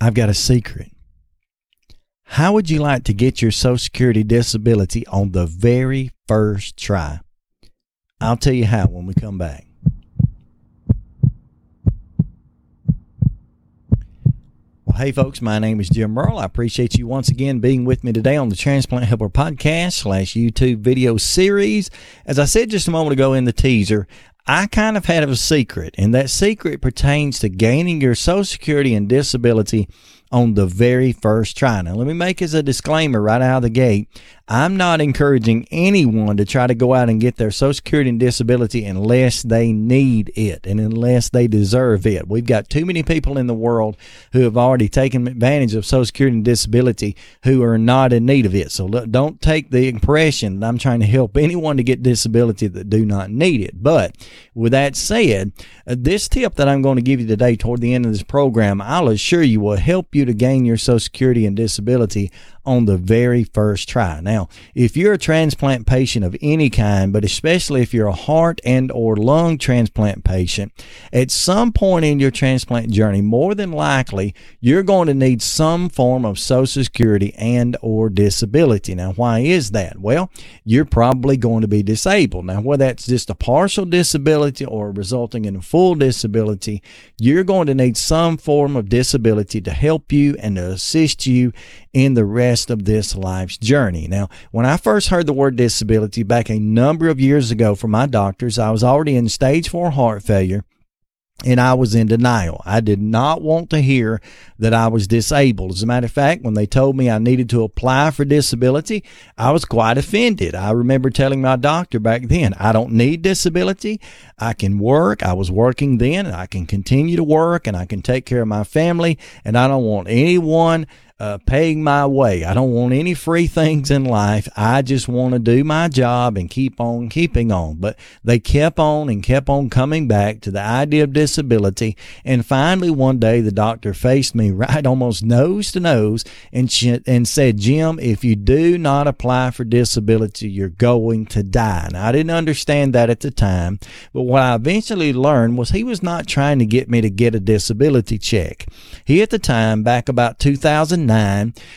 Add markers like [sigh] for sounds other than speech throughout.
I've got a secret. How would you like to get your Social Security disability on the very first try? I'll tell you how when we come back. Well, hey, folks, my name is Jim Merle. I appreciate you once again being with me today on the Transplant Helper podcast slash YouTube video series. As I said just a moment ago in the teaser, I kind of had a secret, and that secret pertains to gaining your Social Security and disability on the very first try. Now, let me make as a disclaimer right out of the gate. I'm not encouraging anyone to try to go out and get their Social Security and disability unless they need it and unless they deserve it. We've got too many people in the world who have already taken advantage of Social Security and disability who are not in need of it. So don't take the impression that I'm trying to help anyone to get disability that do not need it. But with that said, uh, this tip that I'm going to give you today toward the end of this program, I'll assure you will help you to gain your Social Security and disability on the very first try. Now, if you're a transplant patient of any kind, but especially if you're a heart and or lung transplant patient, at some point in your transplant journey, more than likely, you're going to need some form of social security and or disability. Now, why is that? Well, you're probably going to be disabled. Now, whether that's just a partial disability or resulting in a full disability, you're going to need some form of disability to help you and to assist you in the rest of this life's journey. Now, when I first heard the word disability back a number of years ago from my doctors, I was already in stage four heart failure and I was in denial. I did not want to hear that I was disabled. As a matter of fact, when they told me I needed to apply for disability, I was quite offended. I remember telling my doctor back then, I don't need disability. I can work. I was working then and I can continue to work and I can take care of my family and I don't want anyone uh, paying my way. I don't want any free things in life. I just want to do my job and keep on keeping on. But they kept on and kept on coming back to the idea of disability. And finally, one day, the doctor faced me [laughs] right almost nose to nose and, and said, Jim, if you do not apply for disability, you're going to die. Now, I didn't understand that at the time. But what I eventually learned was he was not trying to get me to get a disability check. He, at the time, back about 2009,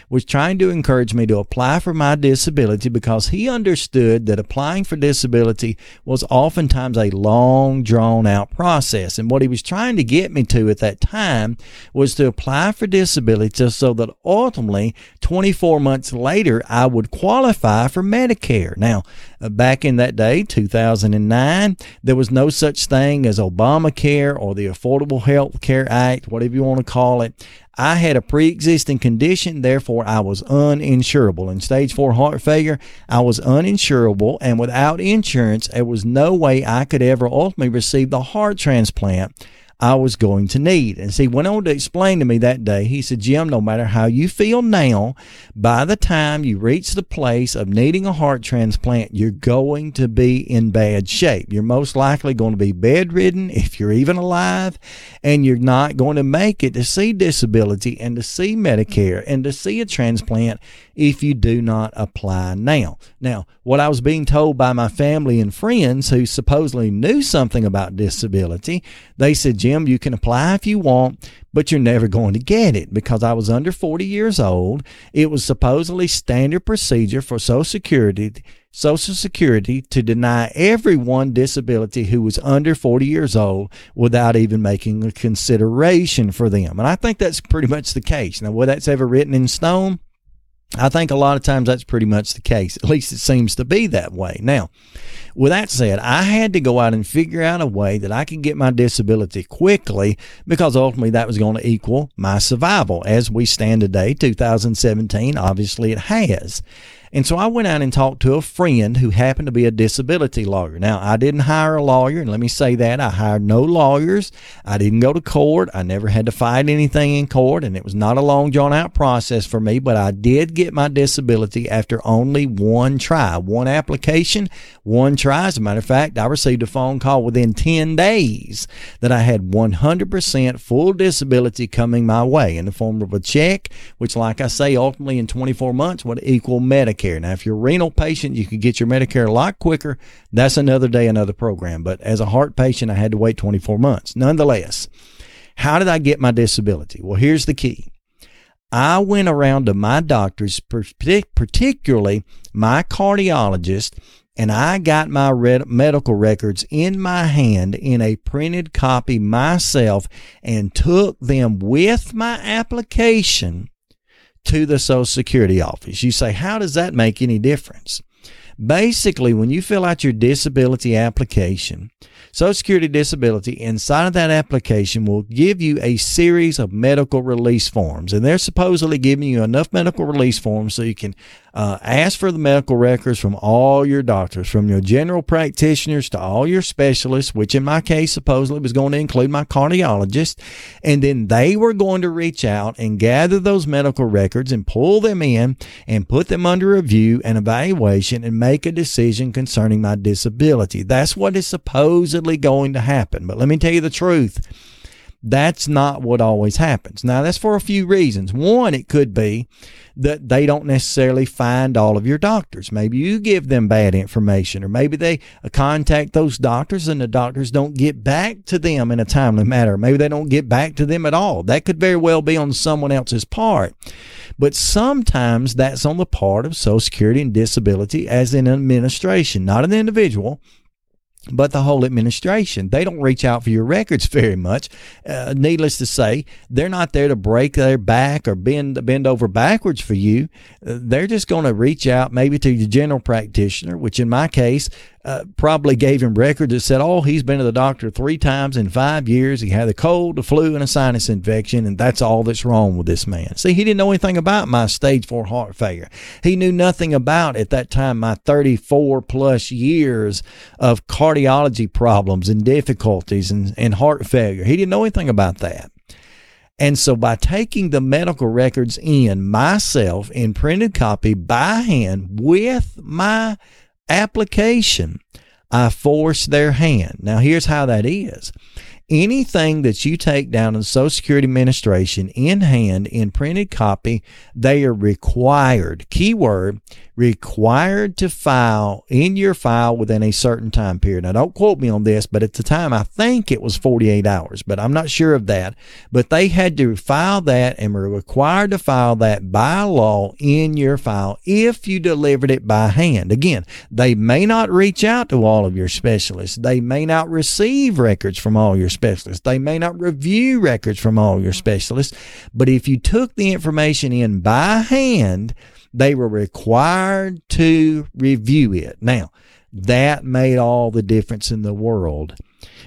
was trying to encourage me to apply for my disability because he understood that applying for disability was oftentimes a long, drawn out process. And what he was trying to get me to at that time was to apply for disability so that ultimately, 24 months later, I would qualify for Medicare. Now, Uh, back in that day, 2009, there was no such thing as Obamacare or the Affordable Health Care Act, whatever you want to call it. I had a pre existing condition, therefore I was uninsurable. In stage four heart failure, I was uninsurable, and without insurance, there was no way I could ever ultimately receive the heart transplant I was going to need. And see, went on to explain to me that day, he said, Jim, no matter how you feel now, by the time you reach the place of needing a heart transplant, you're going to be in bad shape. You're most likely going to be bedridden if you're even alive, and you're not going to make it to see disability and to see Medicare and to see a transplant if you do not apply now. Now, what I was being told by my family and friends who supposedly knew something about disability, they said, Jim, you can apply if you want, but you're never going to get it because I was under 40 years old. It was supposedly standard procedure for Social Security. Social Security to deny everyone disability who was under 40 years old without even making a consideration for them. And I think that's pretty much the case. Now, whether that's ever written in stone, I think a lot of times that's pretty much the case. At least it seems to be that way. Now, with that said, I had to go out and figure out a way that I could get my disability quickly because ultimately that was going to equal my survival. As we stand today, 2017, obviously it has. And so I went out and talked to a friend who happened to be a disability lawyer. Now, I didn't hire a lawyer, and let me say that I hired no lawyers. I didn't go to court. I never had to fight anything in court, and it was not a long, drawn out process for me, but I did get my disability after only one try, one application, one try. As a matter of fact, I received a phone call within 10 days that I had 100% full disability coming my way in the form of a check, which, like I say, ultimately in 24 months would equal Medicare. Medicare. Now, if you're a renal patient, you can get your Medicare a lot quicker. That's another day, another program. But as a heart patient, I had to wait 24 months. Nonetheless, how did I get my disability? Well, here's the key. I went around to my doctors, particularly my cardiologist, and I got my medical records in my hand in a printed copy myself and took them with my application to the Social Security office. You say, how does that make any difference? Basically, when you fill out your disability application, Social Security disability inside of that application will give you a series of medical release forms. And they're supposedly giving you enough medical release forms so you can uh, ask for the medical records from all your doctors, from your general practitioners to all your specialists, which in my case supposedly was going to include my cardiologist. And then they were going to reach out and gather those medical records and pull them in and put them under review and evaluation and make a decision concerning my disability. That's what is supposedly going to happen. But let me tell you the truth. That's not what always happens. Now, that's for a few reasons. One, it could be that they don't necessarily find all of your doctors. Maybe you give them bad information, or maybe they contact those doctors and the doctors don't get back to them in a timely manner. Maybe they don't get back to them at all. That could very well be on someone else's part. But sometimes that's on the part of Social Security and disability as an administration, not an individual but the whole administration. They don't reach out for your records [laughs] very much. Uh, needless to say, they're not there to break their back or bend bend over backwards for you. Uh, they're just going to reach out maybe to your general practitioner, which in my case uh, probably gave him records that said, oh, he's been to the doctor three times in five years. He had a cold, a flu, and a sinus infection, and that's all that's wrong with this man. See, he didn't know anything about my stage four heart failure. He knew nothing about, at that time, my 34 plus years of cardiology problems and difficulties and, and heart failure. He didn't know anything about that. And so by taking the medical records in myself in printed copy by hand with my application, I force their hand. Now, here's how that is anything that you take down in the Social Security Administration in hand in printed copy, they are required, keyword, required to file in your file within a certain time period. Now, don't quote me on this, but at the time, I think it was 48 hours, but I'm not sure of that. But they had to file that and were required to file that by law in your file if you delivered it by hand. Again, they may not reach out to all of your specialists. They may not receive records from all your specialists. They may not review records from all your specialists. But if you took the information in by hand, they were required to review it. Now, that made all the difference in the world.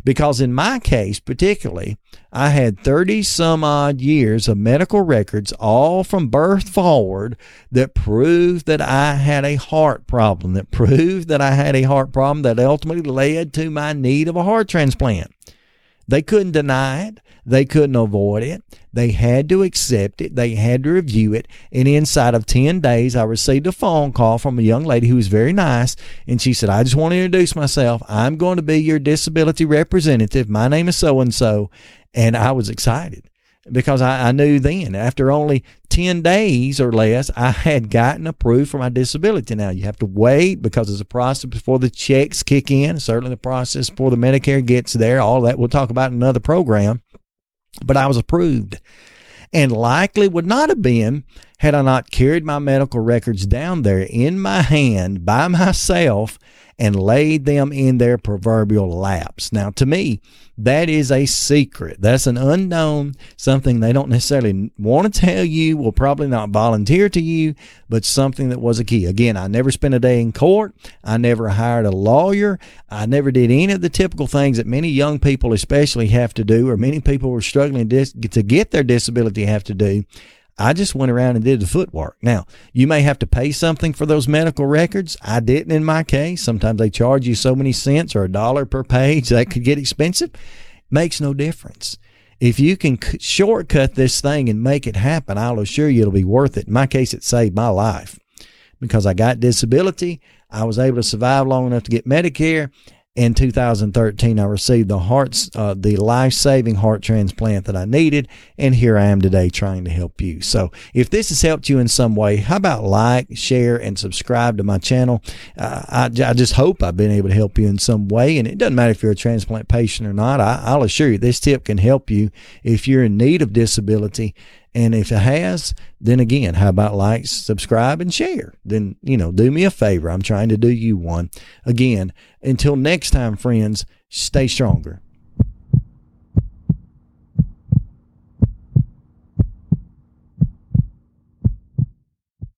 Because in my case, particularly, I had 30 some odd years of medical records, all from birth forward, that proved that I had a heart problem, that [laughs] proved that I had a heart problem that ultimately led to my need of a heart transplant. They couldn't deny it. They couldn't avoid it. They had to accept it. They had to review it. And inside of 10 days, I received a phone call from a young lady who was very nice. And she said, I just want to introduce myself. I'm going to be your disability representative. My name is so and so. And I was excited because I, I, knew then after only 10 days or less, I had gotten approved for my disability. Now you have to wait because it's a process before the checks kick in, certainly the process before the Medicare gets there, all that we'll talk about in another program. But I was approved and likely would not have been had I not carried my medical records down there in my hand by myself and laid them in their proverbial laps. Now, to me, that is a secret. That's an unknown, something they don't necessarily want to tell you, will probably not volunteer to you, but something that was a key. Again, I never spent a day in court. I never hired a lawyer. I never did any of the typical things that many young people, especially, have to do, or many people who are struggling to get their disability have to do. I just went around and did the footwork. Now, you may have to pay something for those medical records. I didn't in my case. Sometimes they charge you so many cents or a dollar per page. That could get expensive. Makes no difference. If you can shortcut this thing and make it happen, I'll assure you it'll be worth it. In my case, it saved my life because I got disability. I was able to survive long enough to get Medicare in 2013, I received the hearts, uh, the life-saving heart transplant that I needed, and here I am today trying to help you. So, if this has helped you in some way, how about like, share, and subscribe to my channel? Uh, I, I, just hope I've been able to help you in some way, and it doesn't matter if you're a transplant patient or not. I, I'll assure you, this tip can help you if you're in need of disability And if it has, then again, how about like, subscribe, and share? Then, you know, do me a favor. I'm trying to do you one. Again, until next time, friends, stay stronger.